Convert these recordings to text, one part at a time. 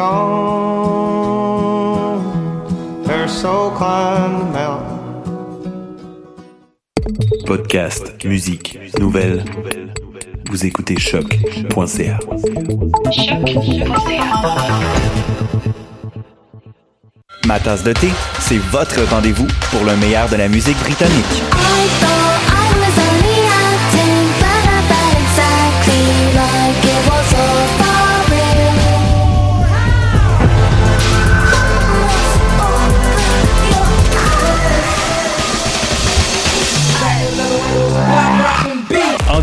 gone. Her soul climbed the mountain. Podcast, musique, nouvelles. Vous écoutez choc.ca. Ma tasse de thé, c'est votre rendez-vous pour le meilleur de la musique britannique.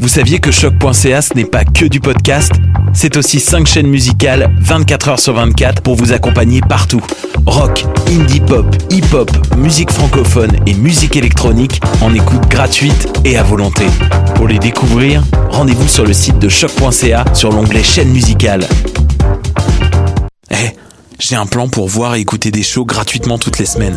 vous saviez que choc.ca ce n'est pas que du podcast C'est aussi 5 chaînes musicales 24 heures sur 24 pour vous accompagner partout. Rock, indie pop, hip-hop, musique francophone et musique électronique en écoute gratuite et à volonté. Pour les découvrir, rendez-vous sur le site de choc.ca sur l'onglet chaîne musicale. Eh, j'ai un plan pour voir et écouter des shows gratuitement toutes les semaines.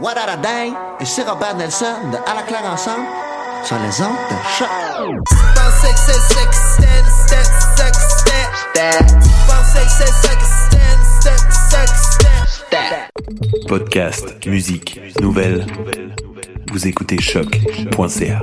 What a dang! Ici Robert Nelson de À la claire ensemble sur les ondes de choc. Podcast, musique, nouvelles. Vous écoutez choc.ca.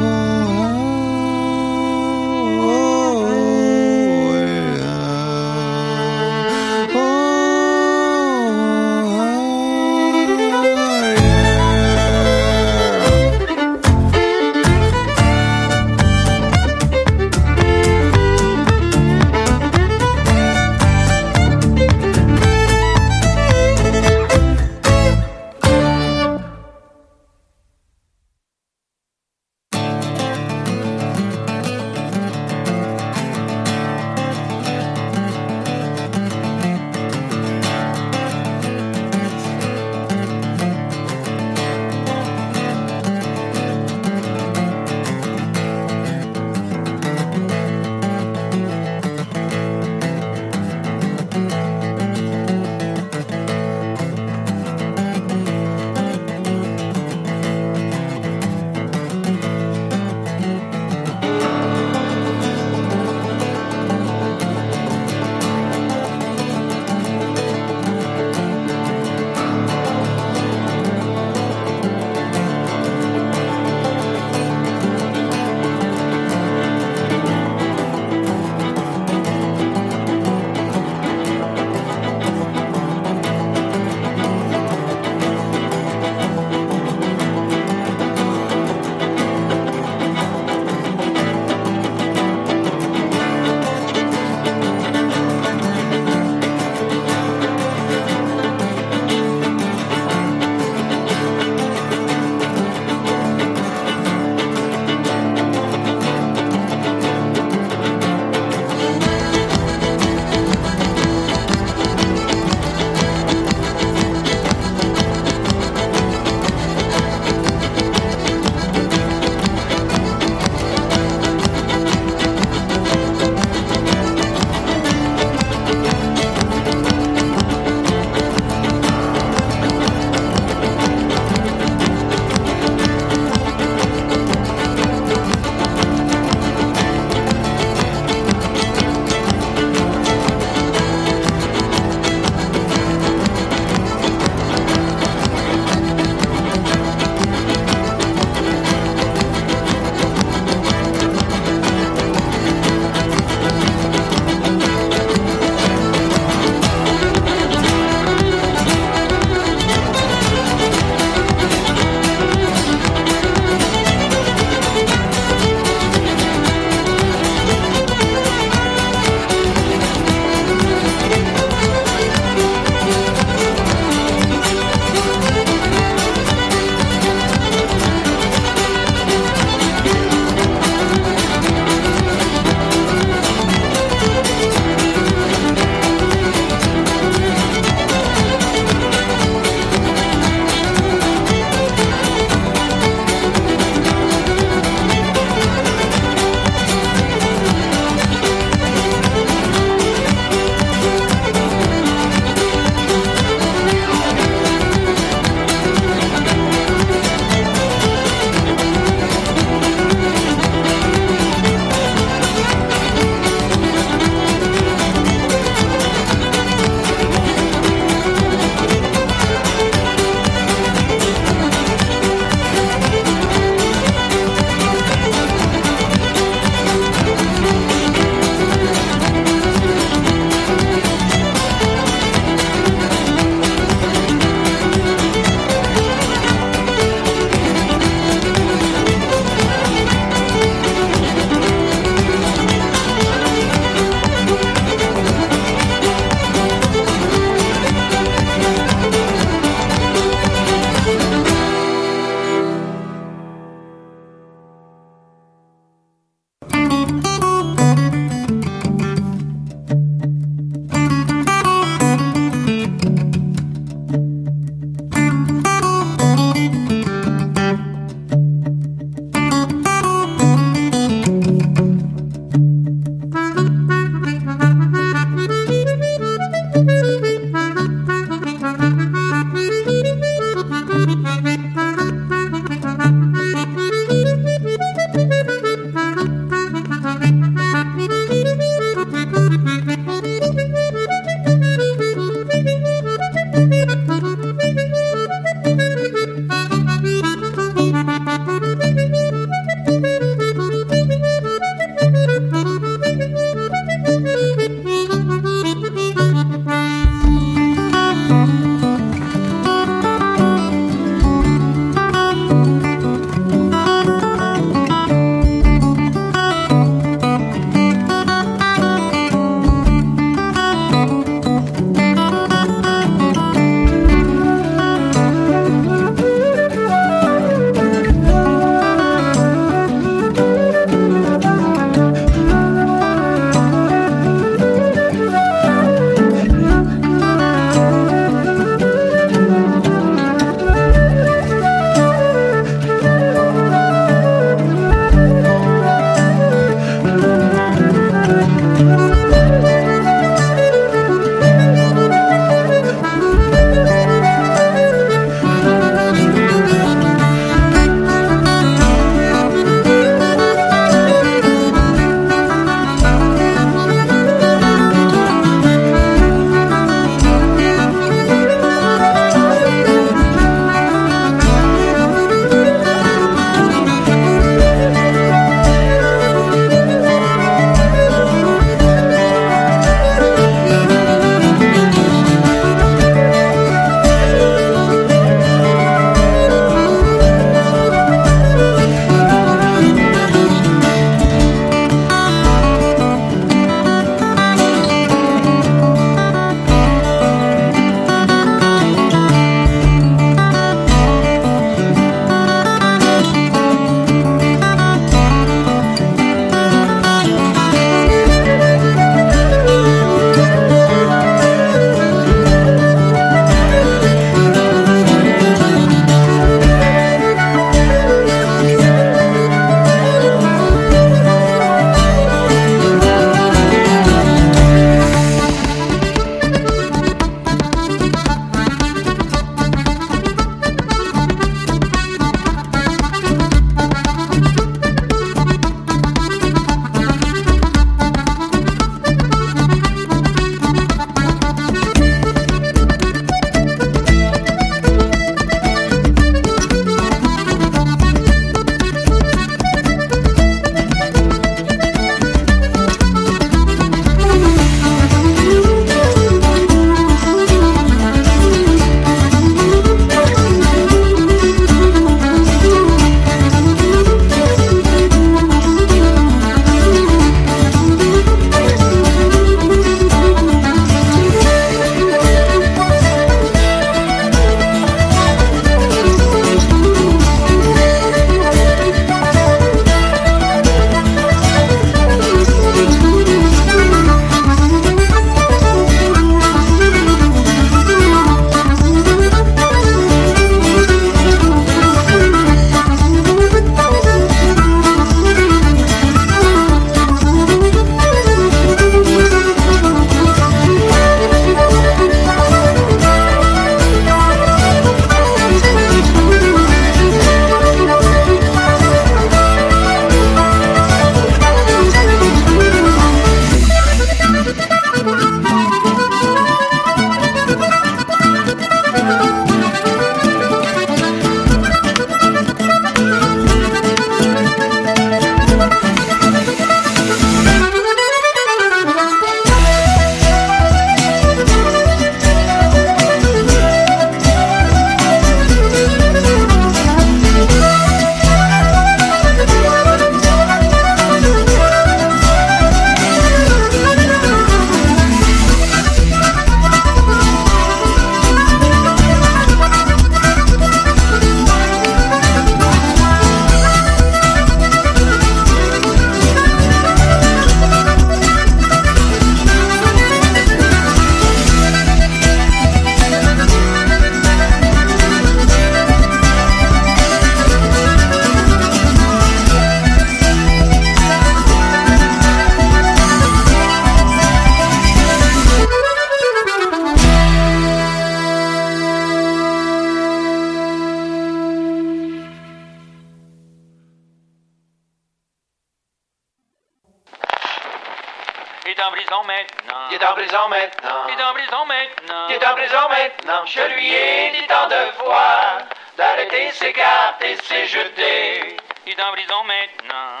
Je lui ai dit tant de fois d'arrêter ses cartes et ses jetés. Il est en prison maintenant.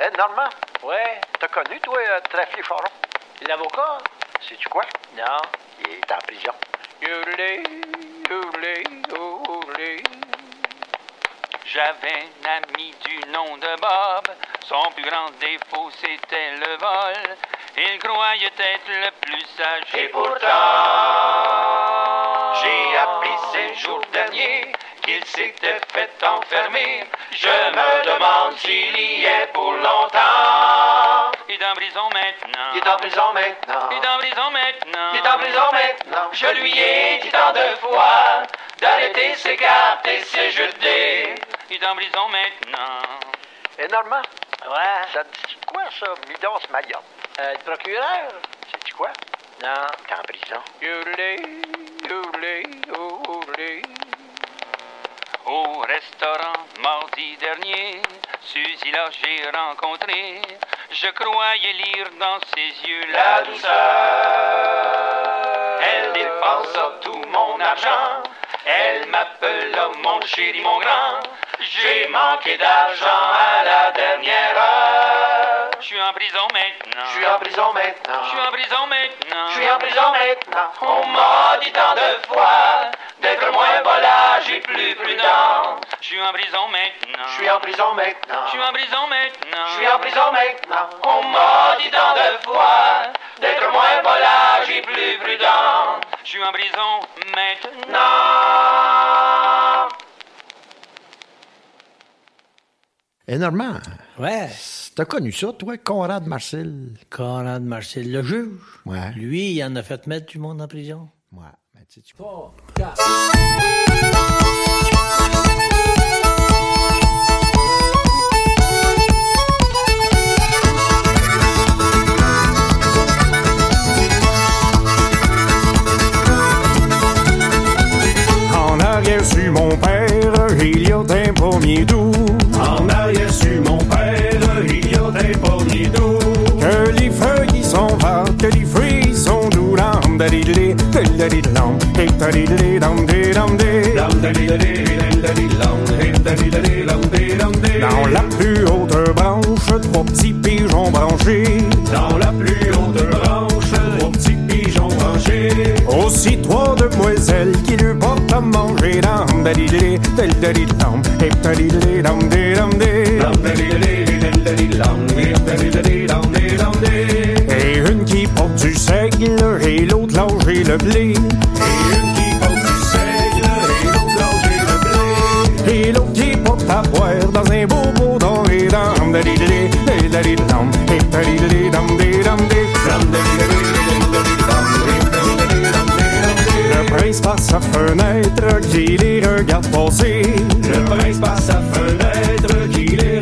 Eh, Normand? Ouais? T'as connu, toi, euh, Trafic Foron? L'avocat? Sais-tu quoi? Non. Il est en prison. Yodelé, yodelé. J'avais un ami du nom de Bob. Son plus grand défaut, c'était le vol. Il croyait être le plus sage. Et pourtant, j'ai appris ces jours derniers qu'il s'était fait enfermer. Je me demande s'il y est pour longtemps. Il est en prison maintenant. Il est en prison maintenant. Il est en prison maintenant. Il est en prison maintenant. Je lui ai dit tant de fois d'arrêter ses cartes et ses jetés. Il est en prison maintenant. Et Normand? Ouais. Ça te dit quoi, ça, Midas Mayotte? Euh, le procureur? Sais-tu quoi? Non. T'es en prison. Au restaurant mardi dernier, Suzy là j'ai rencontré. Je croyais lire dans ses yeux La douceur. Elle dépensa tout mon argent. Elle m'appela mon chéri, mon grand. J'ai manqué d'argent à la dernière heure. Je suis en prison maintenant. Je suis en prison maintenant. Je suis en prison maintenant. Je suis en prison maintenant. On m'a dit tant de fois d'être moins volage et plus prudent. Je suis en prison maintenant. Je suis en prison maintenant. Je suis en prison maintenant. Je suis en prison maintenant. On m'a dit tant de fois d'être moins volage et plus prudent. Je suis en prison maintenant. Énormément. Ouais. T'as connu ça, toi, Conrad Marcel? Conrad Marcel, le juge. Ouais. Lui, il en a fait mettre du monde en prison. Ben, tu En arrière sur mon père, il y a un pommier doux. En arrière sur mon père, il y a un pommier doux. Que les feuilles sont vertes, que les sont Dans la plus haute branche, trois petits pigeons branchés. Dans la plus haute branche, trois petits pigeons branchés. Aussi trois demoiselles qui lui portent à manger une qui porte du seigle et l'autre l'ange et le blé. Et qui l'autre qui porte à boire dans un beau beau dans Le prince par sa fenêtre qui les regarde passer. Le prince par sa fenêtre qui les